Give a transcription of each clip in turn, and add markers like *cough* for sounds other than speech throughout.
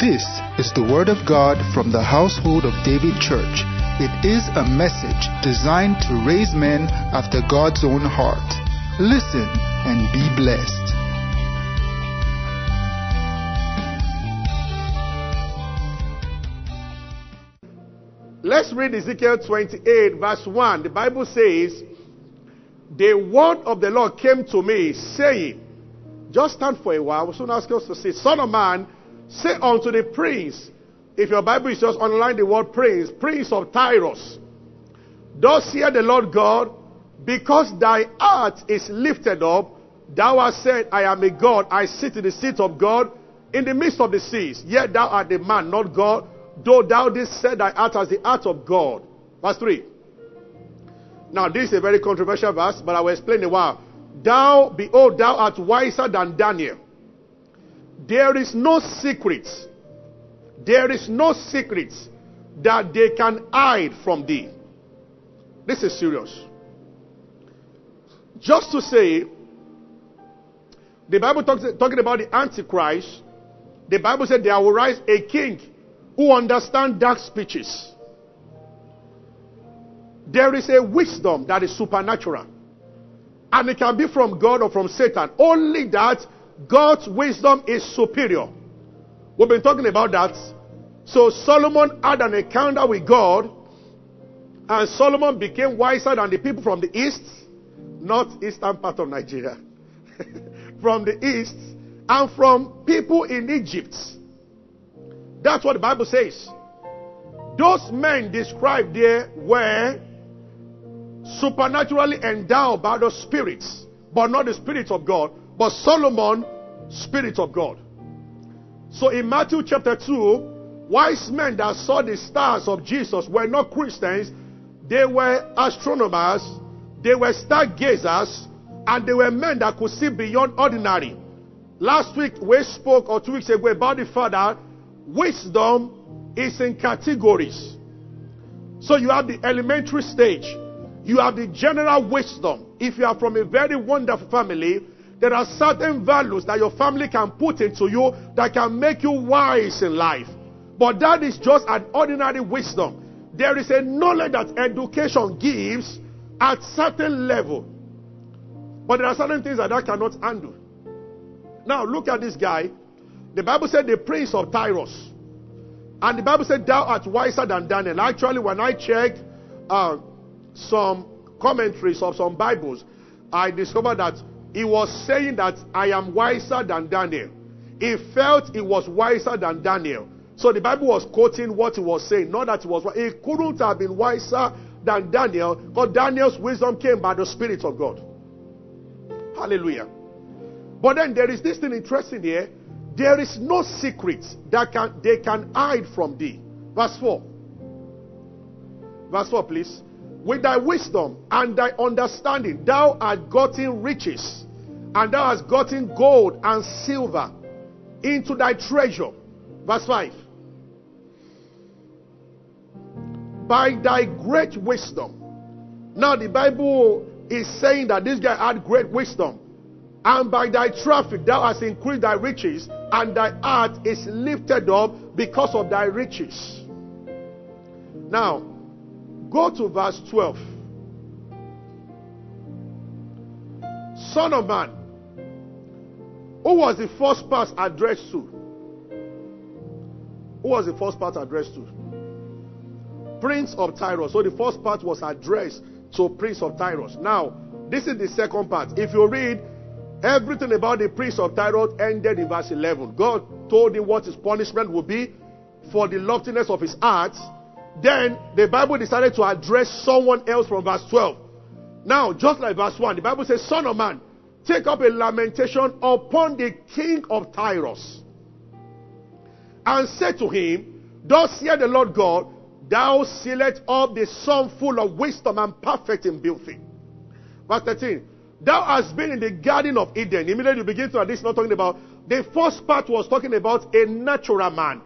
This is the Word of God from the household of David Church. It is a message designed to raise men after God's own heart. Listen and be blessed. Let's read Ezekiel 28, verse 1. The Bible says, The word of the Lord came to me, saying, Just stand for a while. We'll soon ask us to say, Son of man, say unto the prince, if your Bible is just underline the word prince, prince of Tyrus. Thus hear the Lord God, because thy heart is lifted up, thou hast said, I am a God, I sit in the seat of God in the midst of the seas. Yet thou art a man, not God, though thou didst set thy heart as the heart of God. Verse 3. Now, this is a very controversial verse, but I will explain in a while. Thou, behold, thou art wiser than Daniel. There is no secret, there is no secret that they can hide from thee. This is serious. Just to say, the Bible talks talking about the Antichrist. The Bible said there will rise a king who understand dark speeches. There is a wisdom that is supernatural. And it can be from God or from Satan. Only that God's wisdom is superior. We've been talking about that. So Solomon had an encounter with God, and Solomon became wiser than the people from the east, not eastern part of Nigeria, *laughs* from the east, and from people in Egypt. That's what the Bible says. Those men described there were supernaturally endowed by the spirits, but not the spirit of God, but Solomon, spirit of God. So in Matthew chapter 2, wise men that saw the stars of Jesus were not Christians, they were astronomers, they were stargazers, and they were men that could see beyond ordinary. Last week we spoke, or two weeks ago, about the fact that wisdom is in categories. So you have the elementary stage, you have the general wisdom. If you are from a very wonderful family, there are certain values that your family can put into you that can make you wise in life. But that is just an ordinary wisdom. There is a knowledge that education gives at certain level. But there are certain things that that cannot handle. Now look at this guy. The Bible said the prince of Tyrus. And the Bible said thou art wiser than Daniel. Actually, when I checked uh, some commentaries of some Bibles, I discovered that he was saying that I am wiser than Daniel. He felt he was wiser than Daniel. So the Bible was quoting what he was saying, not that he was. He couldn't have been wiser than Daniel, because Daniel's wisdom came by the Spirit of God. Hallelujah. But then there is this thing interesting here. There is no secret that can they can hide from thee. Verse 4. Verse 4, please. With thy wisdom and thy understanding, thou art gotten riches, and thou hast gotten gold and silver into thy treasure. Verse 5. By thy great wisdom. Now, the Bible is saying that this guy had great wisdom. And by thy traffic thou hast increased thy riches, and thy heart is lifted up because of thy riches. Now, go to verse 12. Son of man, who was the first part addressed to? Who was the first part addressed to? Prince of Tyrus. So the first part was addressed to Prince of Tyrus. Now, this is the second part. If you read Everything about the prince of Tyrus ended in verse 11. God told him what his punishment would be for the loftiness of his heart. Then the Bible decided to address someone else from verse 12. Now, just like verse 1, the Bible says, Son of man, take up a lamentation upon the king of Tyrus and say to him, Thus hear the Lord God, thou sealest up the sum full of wisdom and perfect in beauty. Verse 13. Thou hast been in the Garden of Eden. Immediately you begin to this not talking about the first part was talking about a natural man,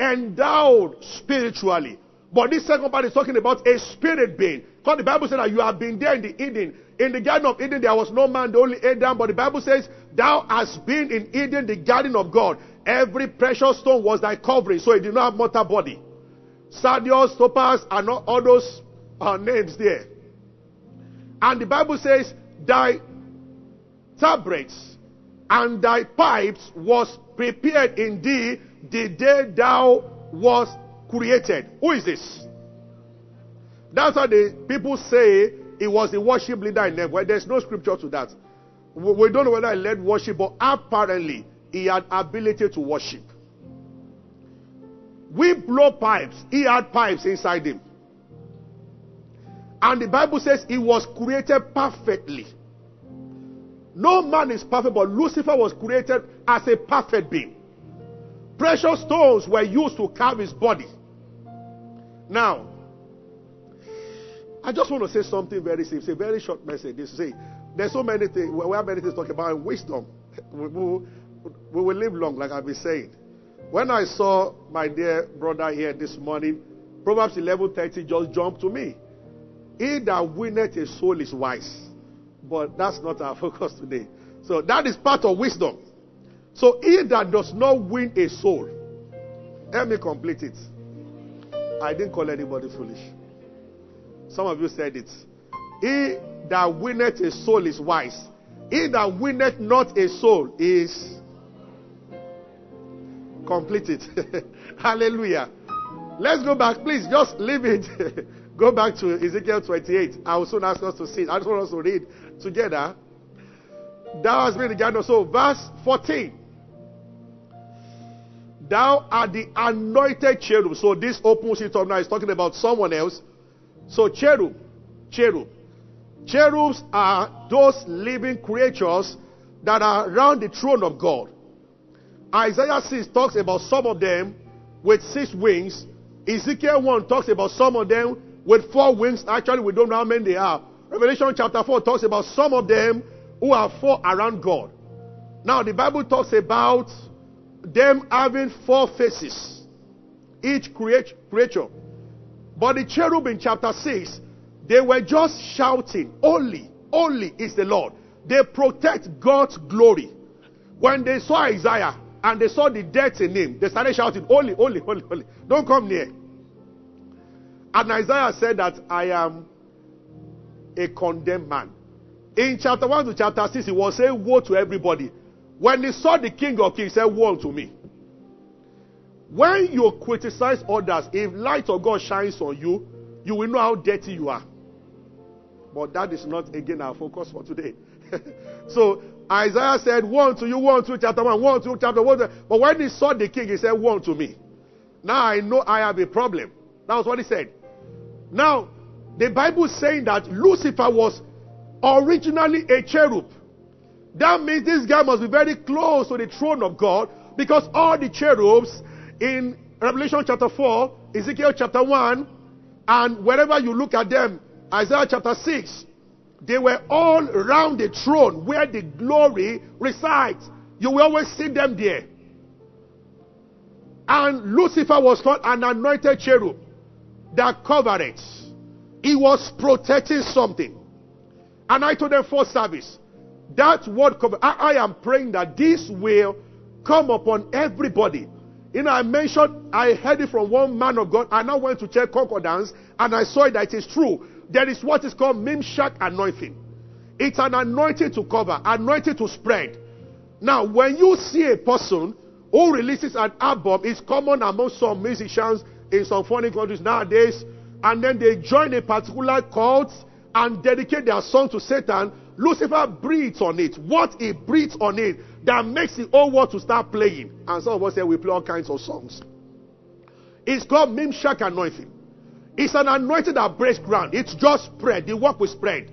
endowed spiritually. But this second part is talking about a spirit being. Because the Bible said that you have been there in the Eden. In the Garden of Eden, there was no man, the only Adam. But the Bible says, Thou hast been in Eden, the garden of God. Every precious stone was thy covering, so it did not have mortal body. Sardius, topaz, and all, all those uh, names there. And the Bible says, thy tabrets and thy pipes was prepared in thee the day thou was created. Who is this? That's how the people say it was the worship leader in them. Well, there's no scripture to that. We don't know whether he led worship, but apparently he had ability to worship. We blow pipes. He had pipes inside him. And the Bible says he was created perfectly. No man is perfect, but Lucifer was created as a perfect being. Precious stones were used to carve his body. Now, I just want to say something very simple. It's a very short message. This say, there's so many things. We have many things to talk about. Wisdom. We, we, we will live long, like I've been saying. When I saw my dear brother here this morning, Proverbs 11:30 just jumped to me. He that winneth a soul is wise. But that's not our *laughs* focus today. So that is part of wisdom. So he that does not win a soul, let me complete it. I didn't call anybody foolish. Some of you said it. He that winneth a soul is wise. He that winneth not a soul is completed. *laughs* Hallelujah. Let's go back. Please just leave it. *laughs* go back to Ezekiel 28. I will soon ask us to see. I just want us to read together. Thou hast been the So, verse 14. Thou art the anointed cherub. So, this opens it up now. It's talking about someone else. So, cherub, cherub. Cherubs are those living creatures that are around the throne of God. Isaiah 6 talks about some of them with six wings. Ezekiel 1 talks about some of them with four wings. Actually, we don't know how many they are. Revelation chapter 4 talks about some of them who are four around God. Now, the Bible talks about them having four faces, each creature. But the cherub in chapter 6, they were just shouting, Only, only is the Lord. They protect God's glory. When they saw Isaiah, and they saw the death in him, they started shouting, Holy, holy, holy, holy. Don't come near. And Isaiah said that I am a condemned man. In chapter 1 to chapter 6, he was saying, Woe to everybody. When he saw the king of kings, he said, Woe to me. When you criticize others, if light of God shines on you, you will know how dirty you are. But that is not again our focus for today. *laughs* so Isaiah said, One to you, one to chapter 1, one to chapter 1. But when he saw the king, he said, One to me. Now I know I have a problem. That was what he said. Now, the Bible is saying that Lucifer was originally a cherub. That means this guy must be very close to the throne of God because all the cherubs in Revelation chapter 4, Ezekiel chapter 1, and wherever you look at them, Isaiah chapter 6, they were all around the throne where the glory resides. You will always see them there. And Lucifer was called an anointed cherub that covered it. He was protecting something. And I told them for service, that word cover. I, I am praying that this will come upon everybody. You know, I mentioned, I heard it from one man of God. I now went to check concordance and I saw that it is true there is what is called Mimshak anointing. It's an anointing to cover, anointing to spread. Now, when you see a person who releases an album, it's common among some musicians in some foreign countries nowadays, and then they join a particular cult and dedicate their song to Satan. Lucifer breathes on it. What he breathes on it that makes the whole world to start playing. And some of us say we play all kinds of songs. It's called Mimshak anointing. It's an anointing that breaks ground. It's just spread. The work will spread.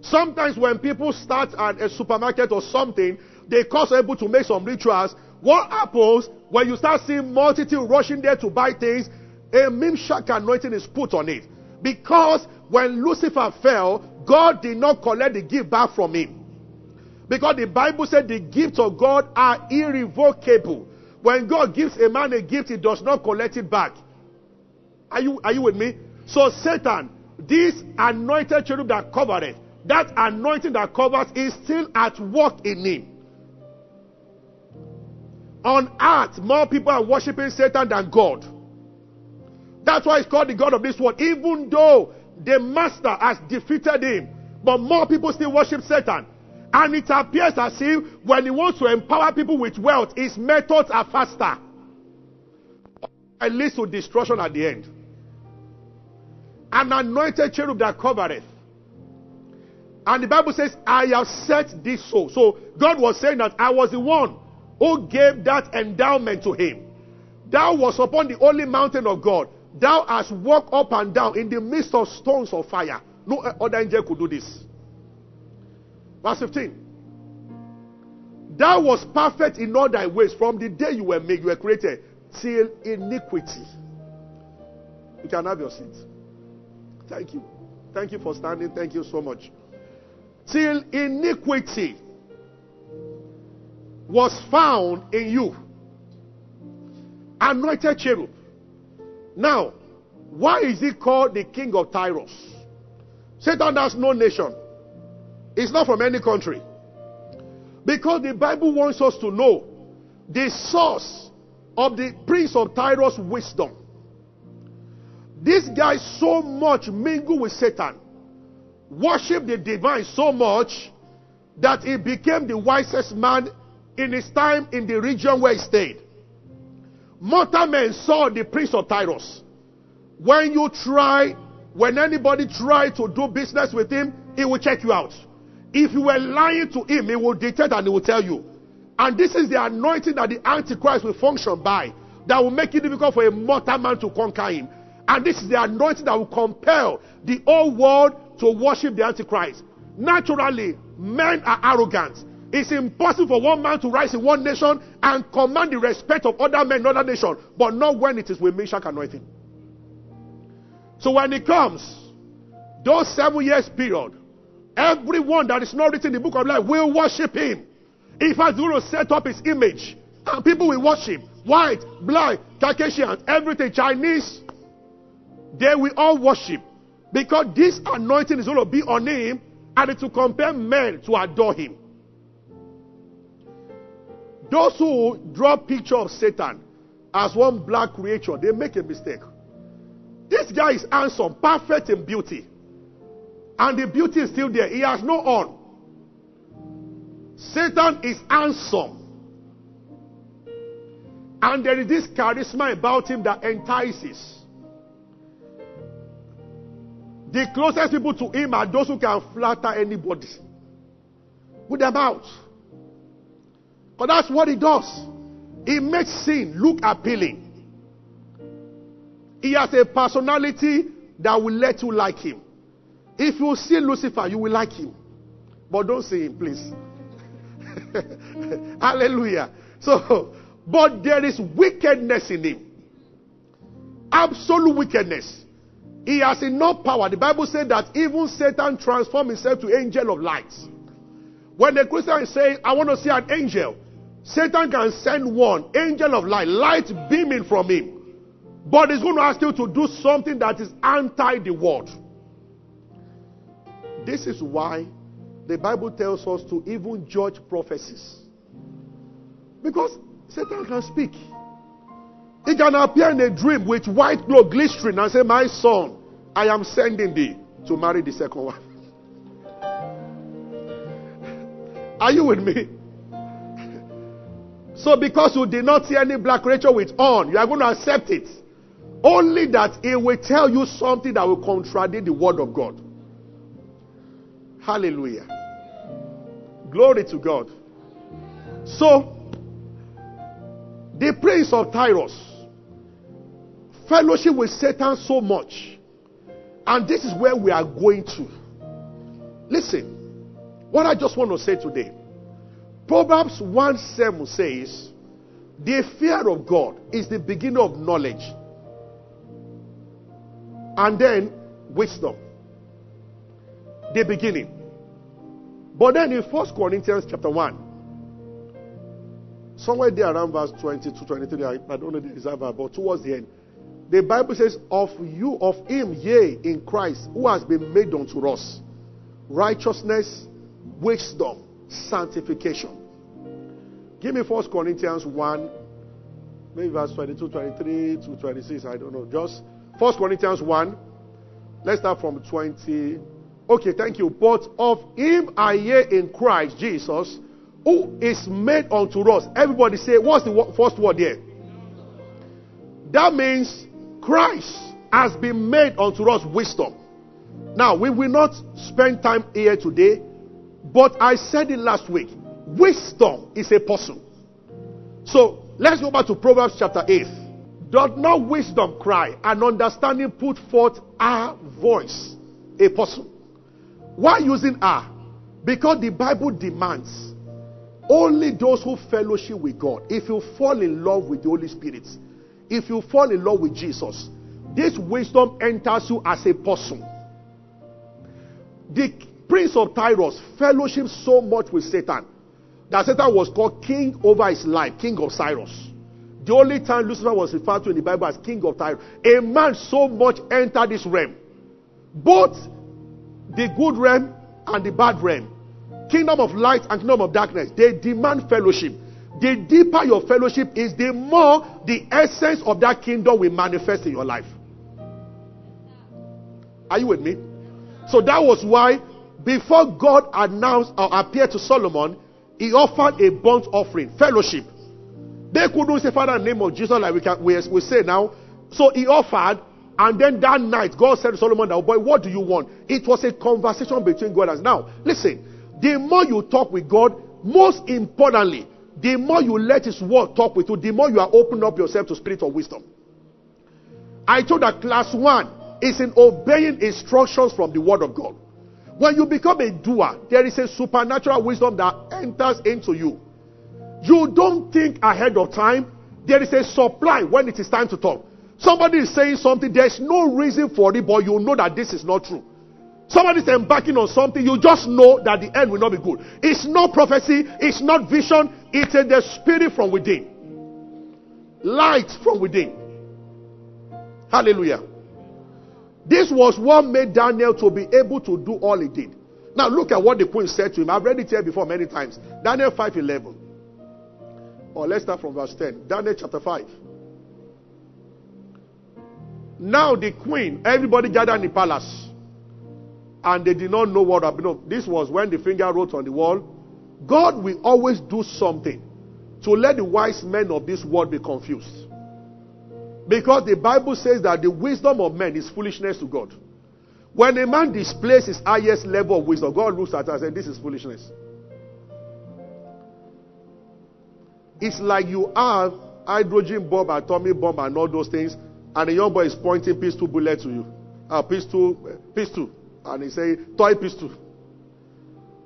Sometimes when people start at a supermarket or something, they cause able to make some rituals. What happens when you start seeing multitude rushing there to buy things? A mimshak anointing is put on it. Because when Lucifer fell, God did not collect the gift back from him. Because the Bible said the gifts of God are irrevocable. When God gives a man a gift, he does not collect it back. Are you, are you with me? So Satan, this anointed cherub that covered it, that anointing that covers is still at work in him. On earth, more people are worshiping Satan than God. That's why it's called the God of this world. Even though the master has defeated him, but more people still worship Satan. And it appears as if when he wants to empower people with wealth, his methods are faster. It leads to destruction at the end. An anointed cherub that covereth. And the Bible says, I have set this so. So God was saying that I was the one who gave that endowment to him. Thou was upon the holy mountain of God. Thou hast walked up and down in the midst of stones of fire. No other angel could do this. Verse 15. Thou was perfect in all thy ways from the day you were made, you were created, till iniquity. You can have your seat. Thank you. Thank you for standing. Thank you so much. Till iniquity was found in you. Anointed cherub. Now, why is he called the king of Tyrus? Satan has no nation. It's not from any country. Because the Bible wants us to know the source of the prince of Tyrus' wisdom. This guy so much mingled with Satan, worshiped the divine so much that he became the wisest man in his time in the region where he stayed. Mortal men saw the prince of Tyrus. When you try, when anybody try to do business with him, he will check you out. If you were lying to him, he will detect and he will tell you. And this is the anointing that the Antichrist will function by that will make it difficult for a mortal man to conquer him. And this is the anointing that will compel the whole world to worship the Antichrist. Naturally, men are arrogant. It's impossible for one man to rise in one nation and command the respect of other men in other nation, but not when it is with Meshach anointing. So when it comes, those seven years period, everyone that is not written in the book of life will worship him. If will set up his image, and people will worship. White, black, Caucasian, everything, Chinese, they will all worship. Because this anointing is going to be on him, and it will compel men to adore him. Those who draw picture of Satan as one black creature, they make a mistake. This guy is handsome, perfect in beauty. And the beauty is still there. He has no on. Satan is handsome. And there is this charisma about him that entices. The closest people to him are those who can flatter anybody. With their mouth. But that's what he does. He makes sin look appealing. He has a personality that will let you like him. If you see Lucifer, you will like him. But don't see him, please. *laughs* Hallelujah. So, but there is wickedness in him. Absolute wickedness. He has enough power. The Bible said that even Satan transformed himself to angel of light. When the Christian is saying, I want to see an angel, Satan can send one angel of light, light beaming from him. But he's going to ask you to do something that is anti the word. This is why the Bible tells us to even judge prophecies. Because Satan can speak. He can appear in a dream with white cloth glistering and say, My son, I am sending thee to marry the second wife. *laughs* Are you with me? So, because you did not see any black Rachel with on, you are going to accept it. Only that it will tell you something that will contradict the word of God. Hallelujah. Glory to God. So, the prince of Tyrus fellowship with Satan so much. And this is where we are going to. Listen, what I just want to say today. Proverbs 1 7 says, The fear of God is the beginning of knowledge. And then wisdom. The beginning. But then in 1 Corinthians chapter 1, somewhere there around verse 20 to 23, I, I don't know the exact verse, but towards the end, the Bible says, Of you, of him, yea, in Christ, who has been made unto us righteousness, wisdom, sanctification. Give me First Corinthians 1, maybe verse 22, 23 to 26. I don't know. Just First Corinthians 1. Let's start from 20. Okay, thank you. But of him I hear in Christ Jesus, who is made unto us. Everybody say, what's the first word here? That means Christ has been made unto us wisdom. Now, we will not spend time here today, but I said it last week. Wisdom is a person. So, let's go back to Proverbs chapter 8. Does not wisdom cry and understanding put forth a voice? A person. Why using a? Because the Bible demands only those who fellowship with God. If you fall in love with the Holy Spirit, if you fall in love with Jesus, this wisdom enters you as a person. The prince of Tyrus fellowship so much with Satan that Satan was called king over his life, king of Tyrus. The only time Lucifer was referred to in the Bible as king of Tyre. A man so much entered this realm. Both the good realm and the bad realm. Kingdom of light and kingdom of darkness. They demand fellowship. The deeper your fellowship is, the more the essence of that kingdom will manifest in your life. Are you with me? So that was why, before God announced or appeared to Solomon, he offered a burnt offering, fellowship. They couldn't say, Father, in the name of Jesus, like we, can, we, we say now. So he offered, and then that night, God said to Solomon, boy, what do you want? It was a conversation between God and. Now, listen, the more you talk with God, most importantly, the more you let His word talk with you, the more you are opening up yourself to spirit of wisdom. I told that class one is in obeying instructions from the word of God. When you become a doer, there is a supernatural wisdom that enters into you. You don't think ahead of time. There is a supply when it is time to talk. Somebody is saying something, there's no reason for it, but you know that this is not true. Somebody is embarking on something, you just know that the end will not be good. It's not prophecy, it's not vision, it's a, the spirit from within. Light from within. Hallelujah. This was what made Daniel to be able to do all he did. Now look at what the queen said to him. I've read it here before many times. Daniel 5:11. Or let's start from verse 10. Daniel chapter 5. Now the queen, everybody gathered in the palace. And they did not know what happened. This was when the finger wrote on the wall. God will always do something to let the wise men of this world be confused. Because the Bible says that the wisdom of men is foolishness to God. When a man displays his highest level of wisdom, God looks at us and This is foolishness. It's like you have hydrogen bomb, atomic bomb, and all those things, and a young boy is pointing pistol bullet to you. Uh, pistol, pistol. And he say, toy pistol.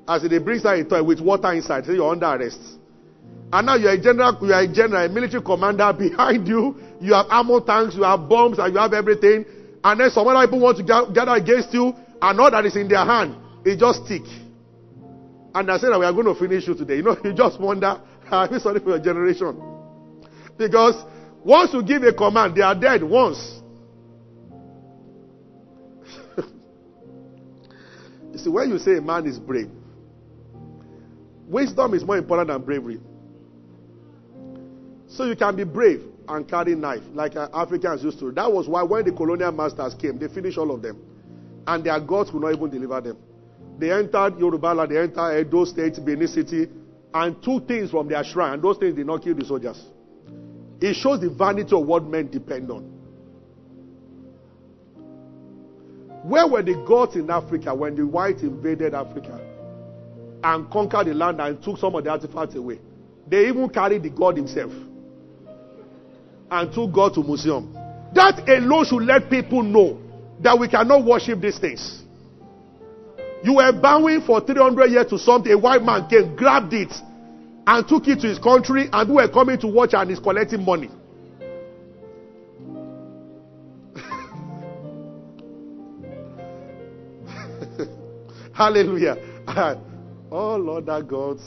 As he brings out a toy with water inside, say you're under arrest. And now you're a general, you are a general, a military commander *laughs* behind you. You have ammo tanks, you have bombs, and you have everything. And then some other people want to gather against you, and all that is in their hand is just stick. And I said that we are going to finish you today. You know, *laughs* you just wonder *laughs* I feel sorry for your generation. Because once you give a command, they are dead once. *laughs* you see, when you say a man is brave, wisdom is more important than bravery. So you can be brave and carry knife like uh, Africans used to. That was why when the colonial masters came, they finished all of them. And their gods could not even deliver them. They entered Yoruba, they entered Edo State, Benin City, and two things from their shrine. And those things did not kill the soldiers. It shows the vanity of what men depend on. Where were the gods in Africa when the whites invaded Africa and conquered the land and took some of the artifacts away? They even carried the God himself and took God to museum. That alone should let people know that we cannot worship these things. You were bowing for 300 years to something. A white man came, grabbed it, and took it to his country, and we were coming to watch and he's collecting money. *laughs* Hallelujah. *laughs* Oh, All other gods,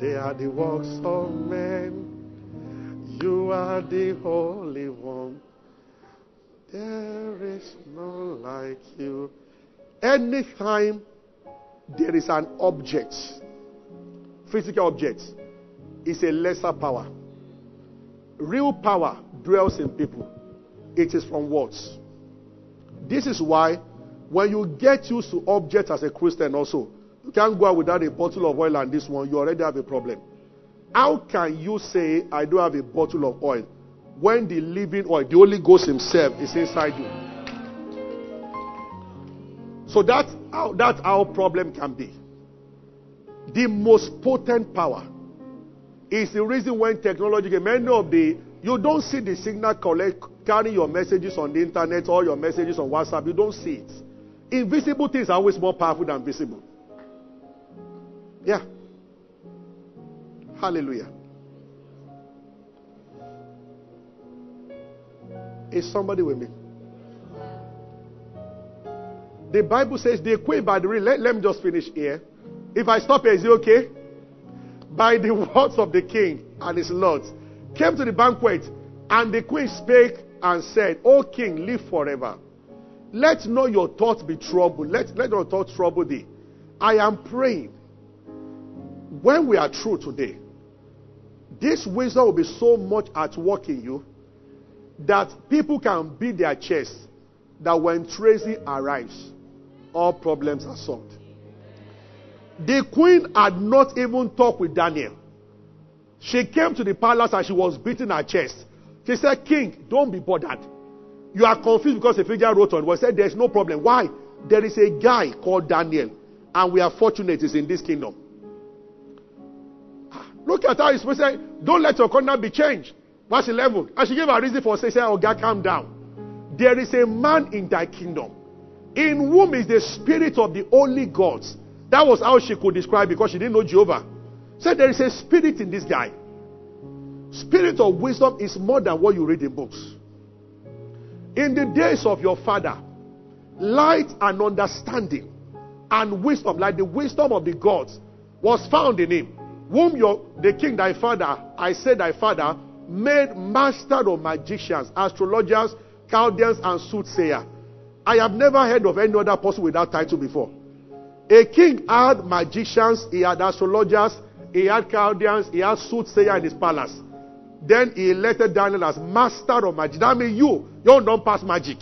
they are the works of men. You are the Holy One. There is none like you. Anytime there is an object, physical object, is a lesser power. Real power dwells in people, it is from words. This is why when you get used to objects as a Christian, also, you can't go out without a bottle of oil and this one, you already have a problem. How can you say, I don't have a bottle of oil, when the living oil, the Holy Ghost Himself, is inside you? So that's how, that's how problem can be. The most potent power is the reason when technology, many of the, you don't see the signal collect, carry your messages on the internet or your messages on WhatsApp. You don't see it. Invisible things are always more powerful than visible. Yeah. Hallelujah. Is somebody with me? The Bible says they queen by the ring. Let, let me just finish here. If I stop here, is it okay? By the *laughs* words of the king and his lords came to the banquet, and the queen spake and said, O king, live forever. Let not your thoughts be troubled. Let, let your thoughts trouble thee. I am praying. When we are through today, this wisdom will be so much at work in you that people can beat their chest that when Tracy arrives, all problems are solved. The queen had not even talked with Daniel. She came to the palace and she was beating her chest. She said, King, don't be bothered. You are confused because the figure wrote on. Well, said there's no problem. Why? There is a guy called Daniel, and we are fortunate he's in this kingdom. Look at how he's saying, Don't let your corner be changed. Verse 11. And she gave a reason for saying, Oh, God, calm down. There is a man in thy kingdom, in whom is the spirit of the only gods. That was how she could describe because she didn't know Jehovah. Said there is a spirit in this guy. Spirit of wisdom is more than what you read in books. In the days of your father, light and understanding and wisdom, like the wisdom of the gods, was found in him. Whom your the king thy father, I said thy father, made master of magicians, astrologers, Chaldeans, and soothsayer. I have never heard of any other person with that title before. A king had magicians, he had astrologers, he had Chaldeans, he had soothsayer in his palace. Then he elected Daniel as master of magic. That means you, you don't pass magic.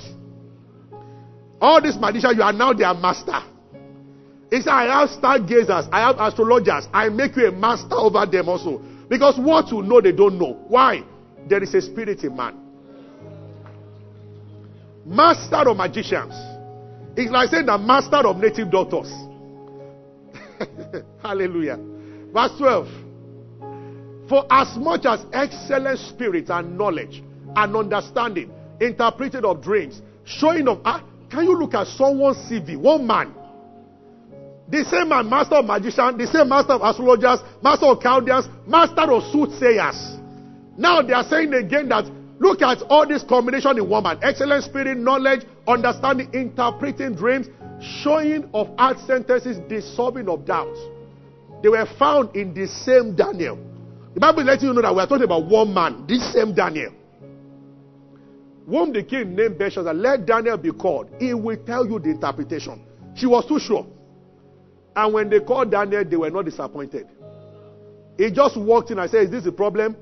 All these magicians, you are now their master. He said, I have stargazers, I have astrologers. I make you a master over them also. Because what you know, they don't know. Why? There is a spirit in man. Master of magicians. It's like saying the master of native doctors. *laughs* Hallelujah. Verse 12. For as much as excellent spirit and knowledge and understanding, interpreted of dreams, showing of. Uh, can you look at someone's CV? One man. The same man, master of magicians, the same master of astrologers, master of Chaldeans, master of soothsayers. Now they are saying again that look at all this combination in one man excellent spirit, knowledge, understanding, interpreting dreams, showing of hard sentences, dissolving of doubts. They were found in the same Daniel. The Bible lets you know that we are talking about one man, this same Daniel. Whom the king named Belshazzar, let Daniel be called. He will tell you the interpretation. She was too sure. And when they called Daniel, they were not disappointed. He just walked in and said, Is this the problem?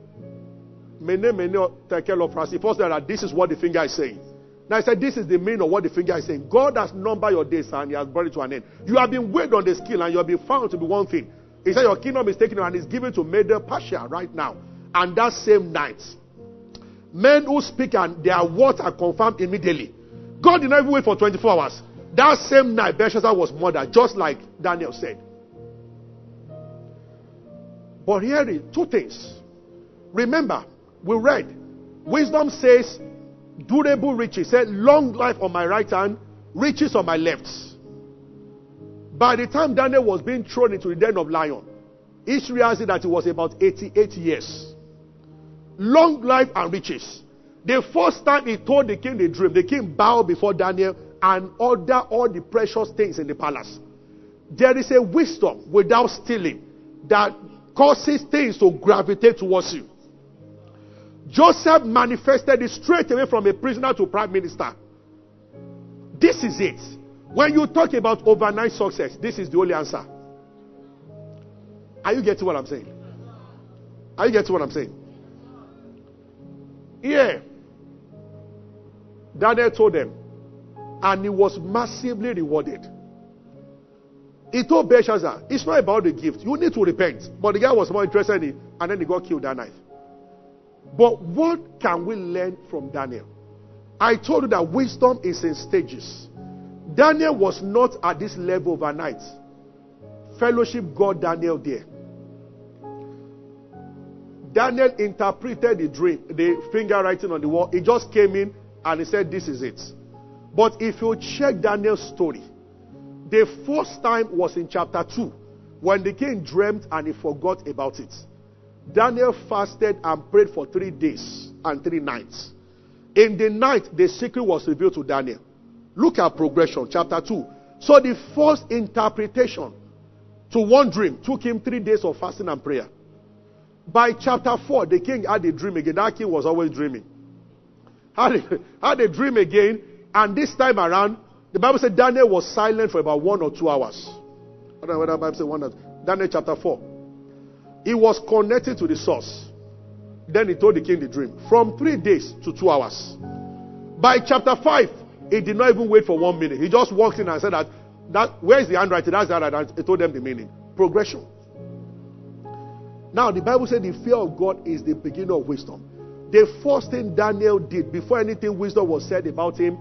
Mene, mene, tekel He first that this is what the finger is saying. Now I said, This is the meaning of what the finger is saying. God has numbered your days and He has brought it to an end. You have been weighed on the scale and you have been found to be one thing. He said, Your kingdom is taken and is given to Media Persia right now. And that same night, men who speak and their words are confirmed immediately. God did not even wait for 24 hours. That same night, Belshazzar was murdered, just like Daniel said. But here is two things. Remember, we read, wisdom says, durable riches, said, long life on my right hand, riches on my left. By the time Daniel was being thrown into the den of lion, Israel said that it was about 88 years. Long life and riches. The first time he told the king the dream, the king bowed before Daniel and order all the precious things in the palace. There is a wisdom without stealing that causes things to gravitate towards you. Joseph manifested it straight away from a prisoner to prime minister. This is it. When you talk about overnight success, this is the only answer. Are you getting what I'm saying? Are you getting what I'm saying? Yeah. Daniel told them, and he was massively rewarded. He told Belshazzar, it's not about the gift. You need to repent. But the guy was more interested in it, and then he got killed that night. But what can we learn from Daniel? I told you that wisdom is in stages. Daniel was not at this level overnight. Fellowship got Daniel there. Daniel interpreted the dream, the finger writing on the wall. He just came in and he said, This is it. But if you check Daniel's story, the first time was in chapter 2 when the king dreamt and he forgot about it. Daniel fasted and prayed for three days and three nights. In the night, the secret was revealed to Daniel. Look at progression, chapter 2. So the first interpretation to one dream took him three days of fasting and prayer. By chapter 4, the king had a dream again. That king was always dreaming. Had a, *laughs* had a dream again, and this time around, the Bible said Daniel was silent for about one or two hours. I don't know whether the Bible said one or Daniel chapter 4. He was connected to the source. Then he told the king the dream. From three days to two hours. By chapter 5, he did not even wait for one minute. He just walked in and said that, that where is the handwriting? That's the handwriting. He told them the meaning. Progression. Now, the Bible said the fear of God is the beginning of wisdom. The first thing Daniel did before anything wisdom was said about him,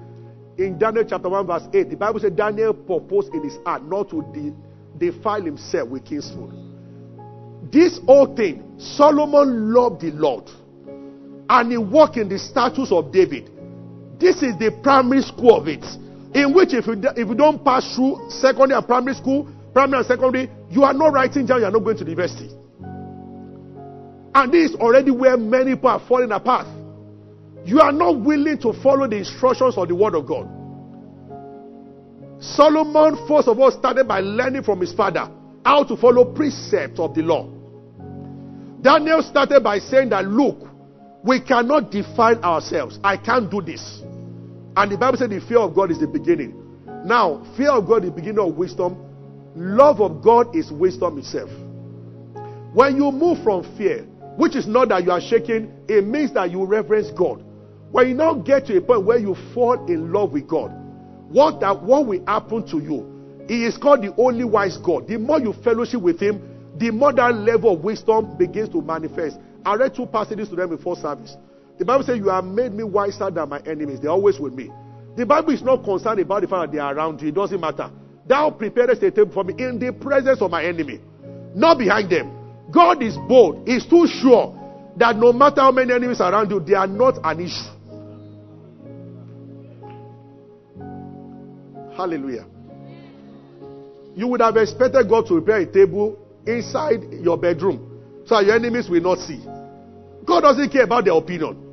in Daniel chapter 1, verse 8, the Bible said Daniel proposed in his heart not to de- defile himself with king's food. This whole thing, Solomon loved the Lord. And he walked in the status of David. This is the primary school of it. In which, if you, if you don't pass through secondary and primary school, primary and secondary, you are not writing down, you are not going to university. And this is already where many people are falling apart. You are not willing to follow the instructions of the Word of God. Solomon, first of all, started by learning from his father how to follow precepts of the law. Daniel started by saying that, look, we cannot define ourselves. I can't do this. And the Bible said the fear of God is the beginning. Now, fear of God is the beginning of wisdom. Love of God is wisdom itself. When you move from fear, which is not that you are shaking, it means that you reverence God. When you now get to a point where you fall in love with God, what that what will happen to you? He is called the only wise God. The more you fellowship with Him, the more that level of wisdom begins to manifest. I read two passages to them before service. The Bible says, You have made me wiser than my enemies. They're always with me. The Bible is not concerned about the fact that they are around you. It doesn't matter. Thou preparest a table for me in the presence of my enemy, not behind them. God is bold. He's too sure that no matter how many enemies around you, they are not an issue. Hallelujah. You would have expected God to prepare a table inside your bedroom so your enemies will not see. God doesn't care about their opinion.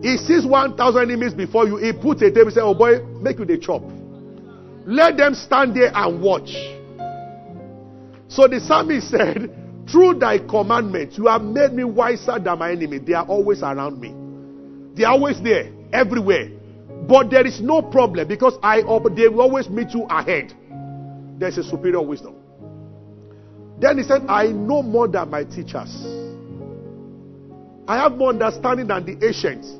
He sees 1,000 enemies before you. He puts a table and says, Oh boy, make you the chop. Let them stand there and watch. So the psalmist *laughs* said, Through thy commandments, you have made me wiser than my enemy. They are always around me. They are always there, everywhere. But there is no problem because I they will always meet you ahead. There's a superior wisdom. Then he said, I know more than my teachers. I have more understanding than the ancients.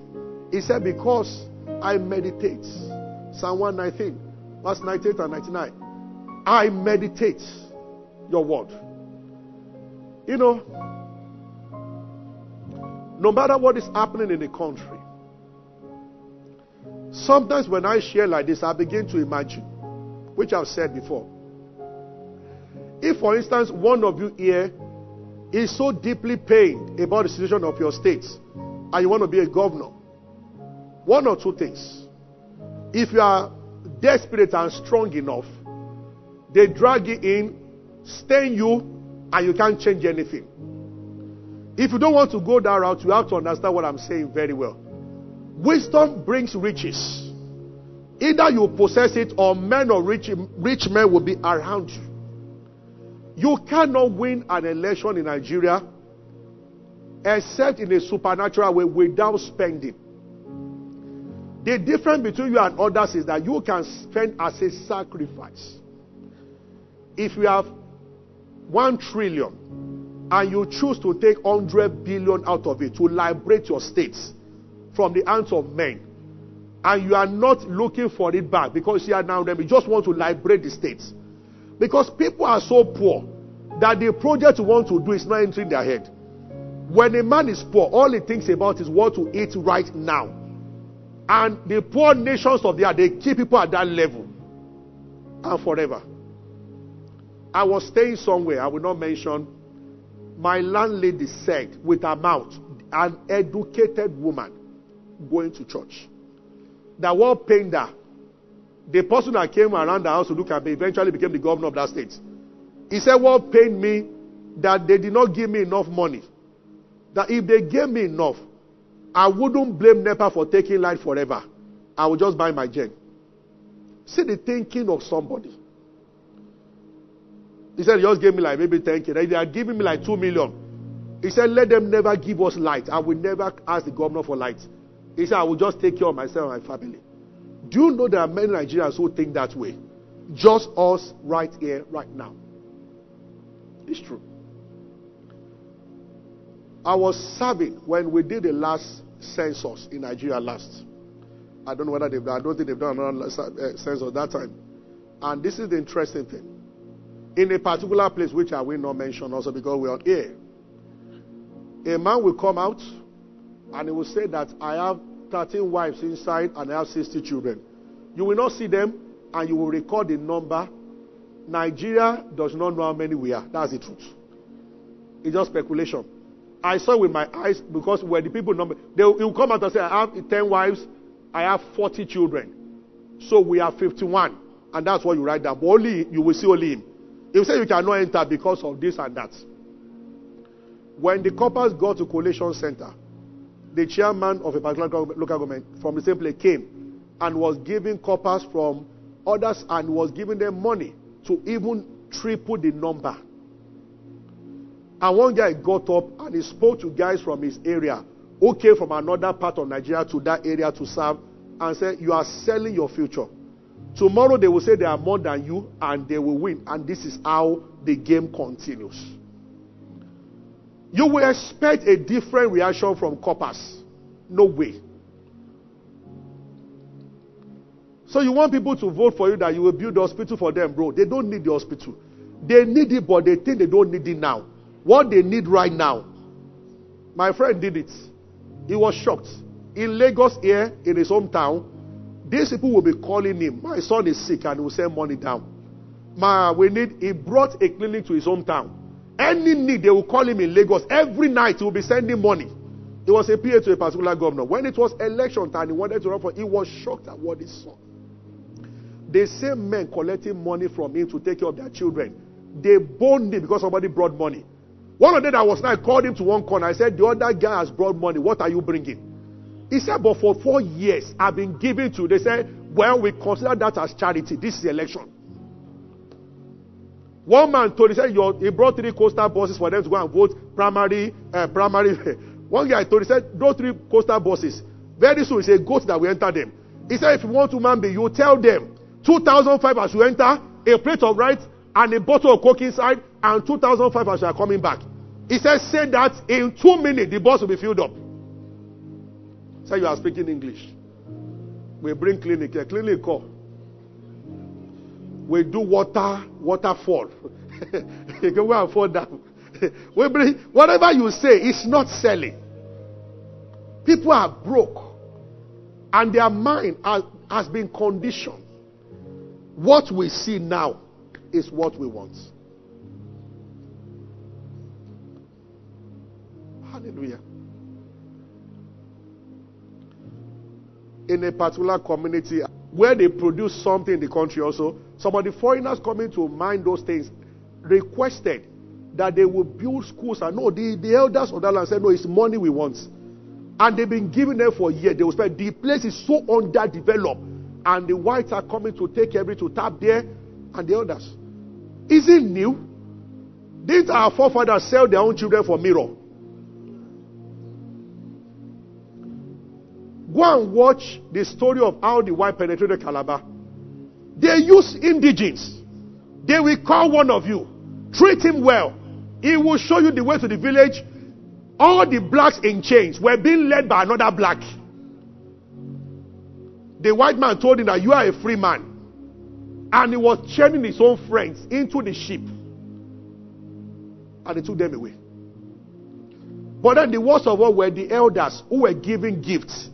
He said, Because I meditate. Psalm 119, verse 98 and 99. I meditate your word. You know, no matter what is happening in the country, sometimes when I share like this, I begin to imagine, which I've said before. If, for instance, one of you here is so deeply pained about the situation of your state and you want to be a governor, one or two things. If you are desperate and strong enough, they drag you in, stain you, and you can't change anything. If you don't want to go that route, you have to understand what I'm saying very well. Wisdom brings riches. Either you possess it or men or rich, rich men will be around you. You cannot win an election in Nigeria except in a supernatural way without spending. The difference between you and others is that you can spend as a sacrifice. If you have one trillion and you choose to take 100 billion out of it to liberate your states from the hands of men, and you are not looking for it back because you are now them, you just want to liberate the states. Because people are so poor that the project you want to do is not entering their head. When a man is poor, all he thinks about is what to eat right now. And the poor nations of the earth, they keep people at that level and forever. I was staying somewhere, I will not mention. My landlady said with her mouth, an educated woman going to church. That what pained her, the person that came around the house to look at me eventually became the governor of that state. He said, What pained me that they did not give me enough money. That if they gave me enough, I wouldn't blame NEPA for taking light forever. I would just buy my gen. See the thinking of somebody. He said, just gave me like maybe 10k. They are giving me like 2 million. He said, let them never give us light. I will never ask the governor for light. He said, I will just take care of myself and my family. Do you know there are many Nigerians who think that way? Just us right here, right now. It's true. I was serving when we did the last census in Nigeria last. I don't know whether they've done, I don't think they've done another uh, census that time. And this is the interesting thing. In a particular place, which I will not mention also because we're air, a man will come out and he will say that I have 13 wives inside and I have 60 children. You will not see them and you will record the number. Nigeria does not know how many we are. That's the truth. It's just speculation. I saw with my eyes because when the people number, they will come out and say, I have 10 wives, I have 40 children. So we are 51. And that's what you write down. But only, you will see only him. He will say you cannot enter because of this and that. When the corpers got to collation center, the chairman of a particular local government from the same place came and was giving corpers from others and was giving them money to even triple the number. And one guy got up and he spoke to guys from his area who came from another part of Nigeria to that area to serve and said, You are selling your future. Tomorrow they will say they are more than you and they will win. And this is how the game continues. You will expect a different reaction from corpers. No way. So you want people to vote for you that you will build the hospital for them, bro. They don't need the hospital. They need it, but they think they don't need it now. What they need right now. My friend did it. He was shocked. In Lagos here, in his hometown, these people will be calling him. My son is sick and he will send money down. Ma, we need, he brought a clinic to his hometown. Any need, they will call him in Lagos. Every night he will be sending money. He was a PA to a particular governor. When it was election time, he wanted to run for, he was shocked at what he saw. The same men collecting money from him to take care of their children. They boned him because somebody brought money. One of them that was I called him to one corner. I said, The other guy has brought money. What are you bringing? He said, But for four years, I've been giving to. They said, Well, we consider that as charity. This is election. One man told, he said, he brought three Coaster buses for them to go and vote primary, uh, primary. *laughs* One guy told, he said, those three Coaster buses. Very soon, he said, goats that will enter them. He said, if you want to man be, you tell them, 2005 as you enter, a plate of rice and a bottle of coke inside, and 2005 as you are coming back. He said, say that in two minutes, the bus will be filled up. Say you are speaking English. We bring clinic here. Clinic call. We do water, waterfall. *laughs* you can go and fall down. *laughs* we bring whatever you say, it's not selling. People are broke. And their mind has, has been conditioned. What we see now is what we want. Hallelujah. in a particular community where they produce something in the country also, some of the foreigners coming to mine those things requested that they will build schools. And no, the, the elders of that land said, no, it's money we want. And they've been giving them for years. They will spend. The place is so underdeveloped. And the whites are coming to take every to tap there and the others. Is it new? Didn't our forefathers sell their own children for mirror? Go and watch the story of how the white penetrated Calabar. They use indigens. They will call one of you, treat him well, He will show you the way to the village. All the blacks in chains were being led by another black. The white man told him that you are a free man. And he was chaining his own friends into the ship. And he took them away. But then the worst of all were the elders who were giving gifts.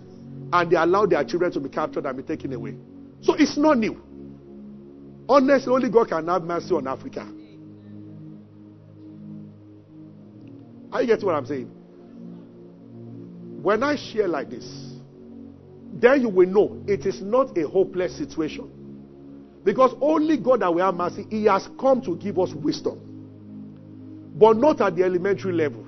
And they allowed their children to be captured and be taken away. So it's not new. Honestly, only God can have mercy on Africa. Are you getting what I'm saying? When I share like this, then you will know it is not a hopeless situation. Because only God that will have mercy, He has come to give us wisdom. But not at the elementary level.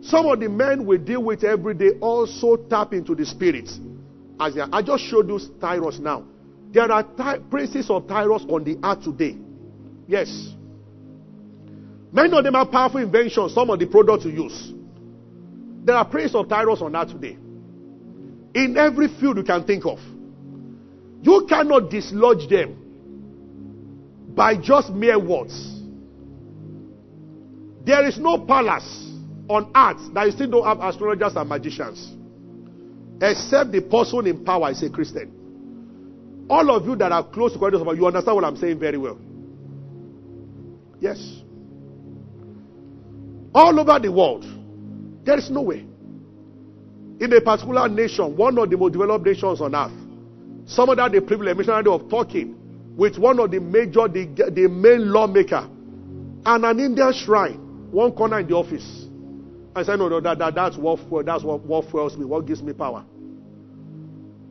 Some of the men we deal with every day also tap into the spirit. As I just showed you Tyrus now. There are ty- princes of Tyrus on the earth today. Yes. Many of them are powerful inventions, some of the products you use. There are princes of Tyrus on earth today. In every field you can think of. You cannot dislodge them by just mere words. There is no palace on earth that you still don't have astrologers and magicians. Except the person in power is a Christian. All of you that are close to God, you understand what I'm saying very well. Yes. All over the world, there is no way. In a particular nation, one of the most developed nations on earth, some of that the privilege missionary of talking with one of the major, the, the main lawmaker, and an Indian shrine, one corner in the office. I said, no, no, that, that, that's what that's what, what fuels me, what gives me power.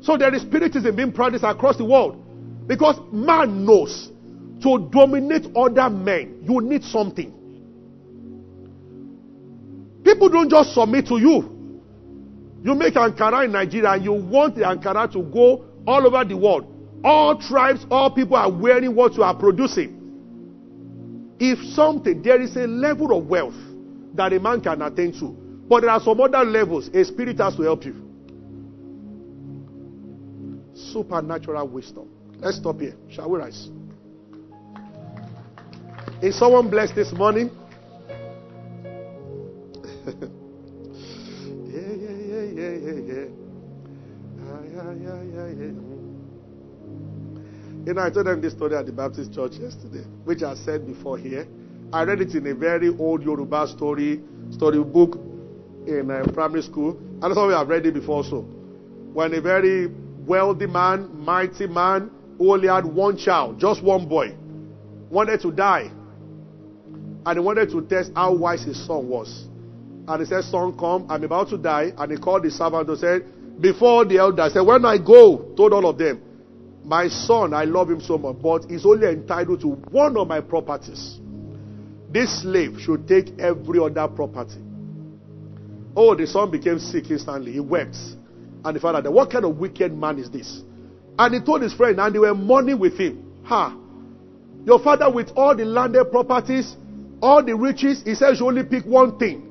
So there is spiritism being practiced across the world. Because man knows to dominate other men, you need something. People don't just submit to you. You make Ankara in Nigeria and you want the Ankara to go all over the world. All tribes, all people are wearing what you are producing. If something, there is a level of wealth that a man can attain to. But there are some other levels a spirit has to help you. Supernatural wisdom. Let's stop here. Shall we rise? Is someone blessed this morning? *laughs* yeah, yeah, yeah, yeah, yeah, yeah. Ah, yeah, yeah, yeah, yeah. You know, I told them this story at the Baptist church yesterday, which I said before here. I read it in a very old Yoruba story story book in uh, primary school. And that's how we have read it before also. When a very wealthy man, mighty man, who only had one child, just one boy, wanted to die. And he wanted to test how wise his son was. And he said, Son, come, I'm about to die. And he called the servant and said, Before the elder, said, When I go, told all of them, My son, I love him so much, but he's only entitled to one of my properties. This slave should take every other property. Oh, the son became sick instantly. He wept. And the father said, What kind of wicked man is this? And he told his friend, and they were mourning with him. Ha! Your father, with all the landed properties, all the riches, he says you only pick one thing.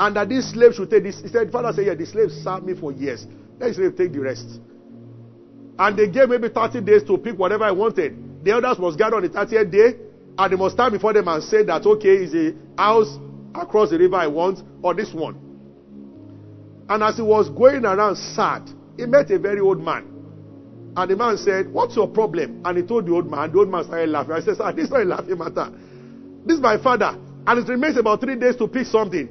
And that this slave should take this. He said, Father said, Yeah, the slave served me for years. Let the slave take the rest. And they gave maybe 30 days to pick whatever I wanted. The others must gather on the 30th day and they must stand before them and say that, okay, is a house across the river I want, or this one. And as he was going around sad, he met a very old man. And the man said, What's your problem? And he told the old man. The old man started laughing. I said, Sir, this is not a laughing matter. This is my father. And it remains about three days to pick something.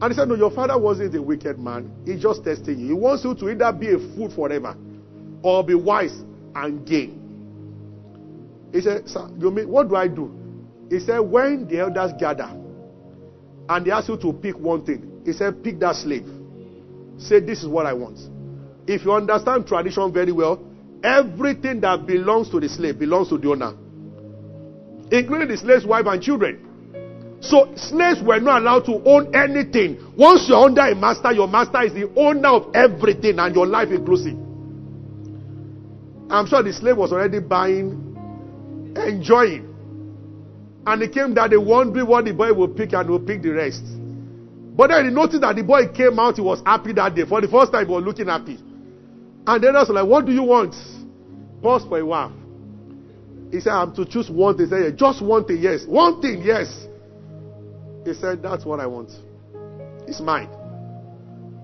And he said, No, your father wasn't a wicked man. He's just testing you. He wants you to either be a fool forever or be wise and gain. He said, Sir, you mean, what do I do? He said, when the elders gather and they ask you to pick one thing, he said, pick that slave. Say, this is what I want. If you understand tradition very well, everything that belongs to the slave belongs to the owner, including the slave's wife and children. So slaves were not allowed to own anything. Once you're under a master, your master is the owner of everything and your life inclusive. I'm sure the slave was already buying, enjoying. And it came that they won't be what the boy will pick and will pick the rest. But then he noticed that the boy came out, he was happy that day. For the first time, he was looking happy. And then I was like, What do you want? Pause for a while. He said, I'm to choose one thing. He said, Just one thing, yes. One thing, yes. He said, That's what I want. It's mine.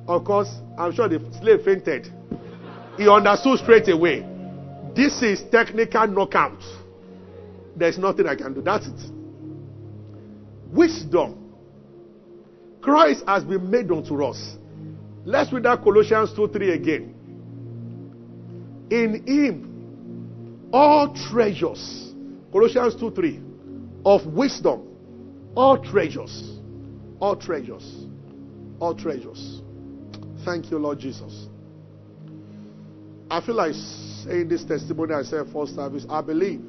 Of course, I'm sure the slave fainted. He understood straight away. This is technical knockout. There's nothing I can do. That's it. Wisdom. Christ has been made unto us. Let's read that Colossians 2 3 again. In him, all treasures, Colossians 2 3, of wisdom, all treasures, all treasures, all treasures. Thank you, Lord Jesus. I feel like saying this testimony I said first service. I believe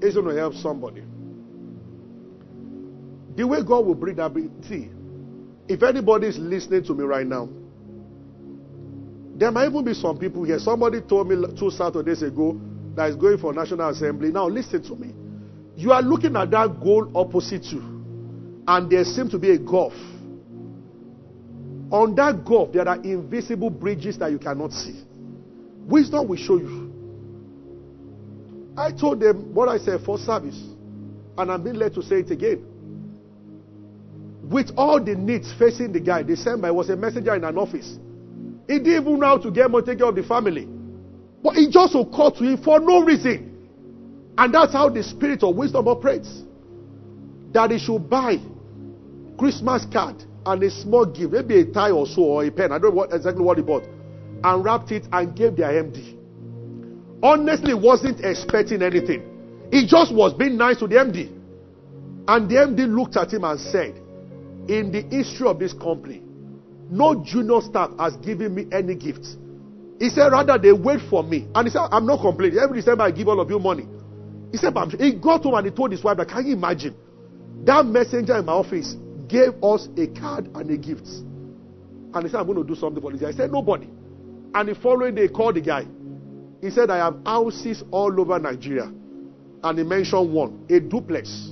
it's going to help somebody. The way God will bring that, see, if anybody is listening to me right now, there might even be some people here. Somebody told me two Saturdays ago that is going for National Assembly. Now, listen to me. You are looking at that goal opposite you, and there seems to be a gulf. On that gulf, there are invisible bridges that you cannot see. Wisdom will show you. I told them what I said for service, and I'm being led to say it again. With all the needs facing the guy, December was a messenger in an office. He didn't even know how to get more take care of the family. But it just occurred to him for no reason. And that's how the spirit of wisdom operates. That he should buy Christmas card and a small gift, maybe a tie or so, or a pen. I don't know what, exactly what he bought. And wrapped it and gave their MD. Honestly, wasn't expecting anything. He just was being nice to the MD. And the MD looked at him and said, In the history of this company, no junior staff has given me any gifts. He said, rather they wait for me. And he said, I'm not complaining. Every December I give all of you money. He said, but he got home and he told his wife, that, can you imagine? That messenger in my office gave us a card and a gift. And he said, I'm going to do something for this guy. I said, nobody. And the following day, he called the guy. He said, I have houses all over Nigeria. And he mentioned one, a duplex.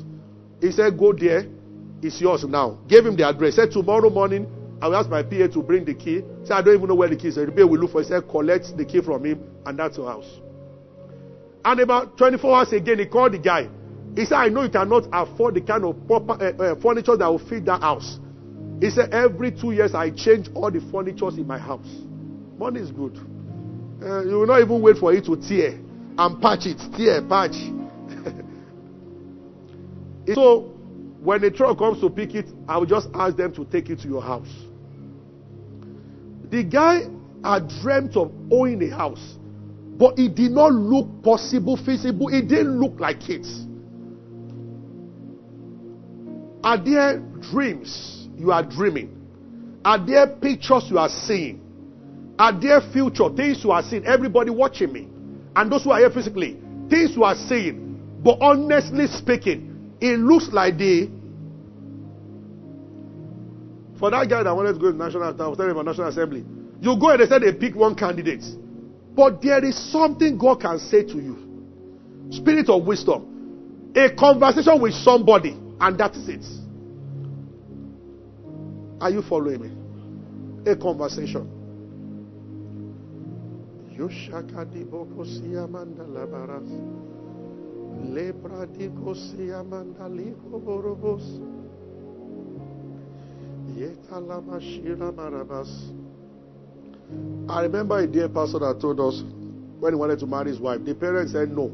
He said, go there. It's yours now. Gave him the address. Said, tomorrow morning, I will ask my PA to bring the key. Say, I don't even know where the key is. The PA will look for it. Say, collect the key from him, and that's your house. And about 24 hours again, he called the guy. He said, I know you cannot afford the kind of proper, uh, uh, furniture that will fit that house. He said, every two years I change all the furniture in my house. Money is good. Uh, you will not even wait for it to tear and patch it. Tear, patch. *laughs* so, when the truck comes to pick it, I will just ask them to take it to your house. The guy had dreamt of owning a house, but it did not look possible, feasible. It didn't look like it. Are there dreams you are dreaming? Are there pictures you are seeing? Are there future things you are seeing? Everybody watching me, and those who are here physically, things you are seeing. But honestly speaking, it looks like the for that guy that wanted to go to national, I was telling him national assembly. You go and they said they pick one candidate, but there is something God can say to you. Spirit of wisdom, a conversation with somebody, and that is it. Are you following me? A conversation. Lebra I remember a dear pastor that told us when he wanted to marry his wife, the parents said no.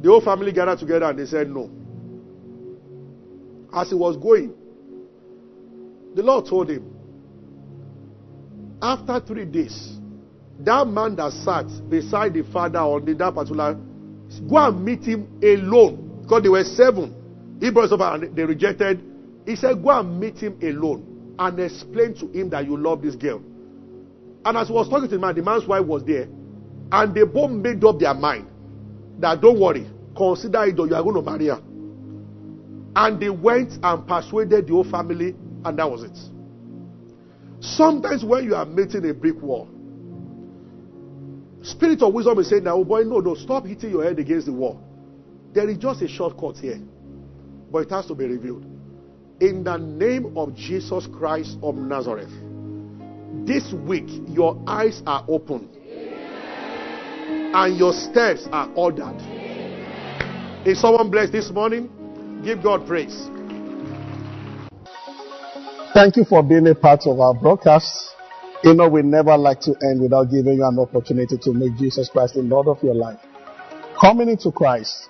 The whole family gathered together and they said no. As he was going, the Lord told him, after three days, that man that sat beside the father on the, that particular, go and meet him alone. Because they were seven. He brought over and they rejected. He said, Go and meet him alone and explain to him that you love this girl. And as he was talking to the man, the man's wife was there. And they both made up their mind that don't worry, consider it or you are going to marry her. And they went and persuaded the whole family, and that was it. Sometimes when you are meeting a brick wall, spirit of wisdom is saying that, oh boy, no, no, stop hitting your head against the wall. There is just a shortcut here, but it has to be revealed. In the name of Jesus Christ of Nazareth, this week your eyes are open and your steps are ordered. Is someone blessed this morning? Give God praise. Thank you for being a part of our broadcast. You know, we never like to end without giving you an opportunity to make Jesus Christ the Lord of your life. Coming into Christ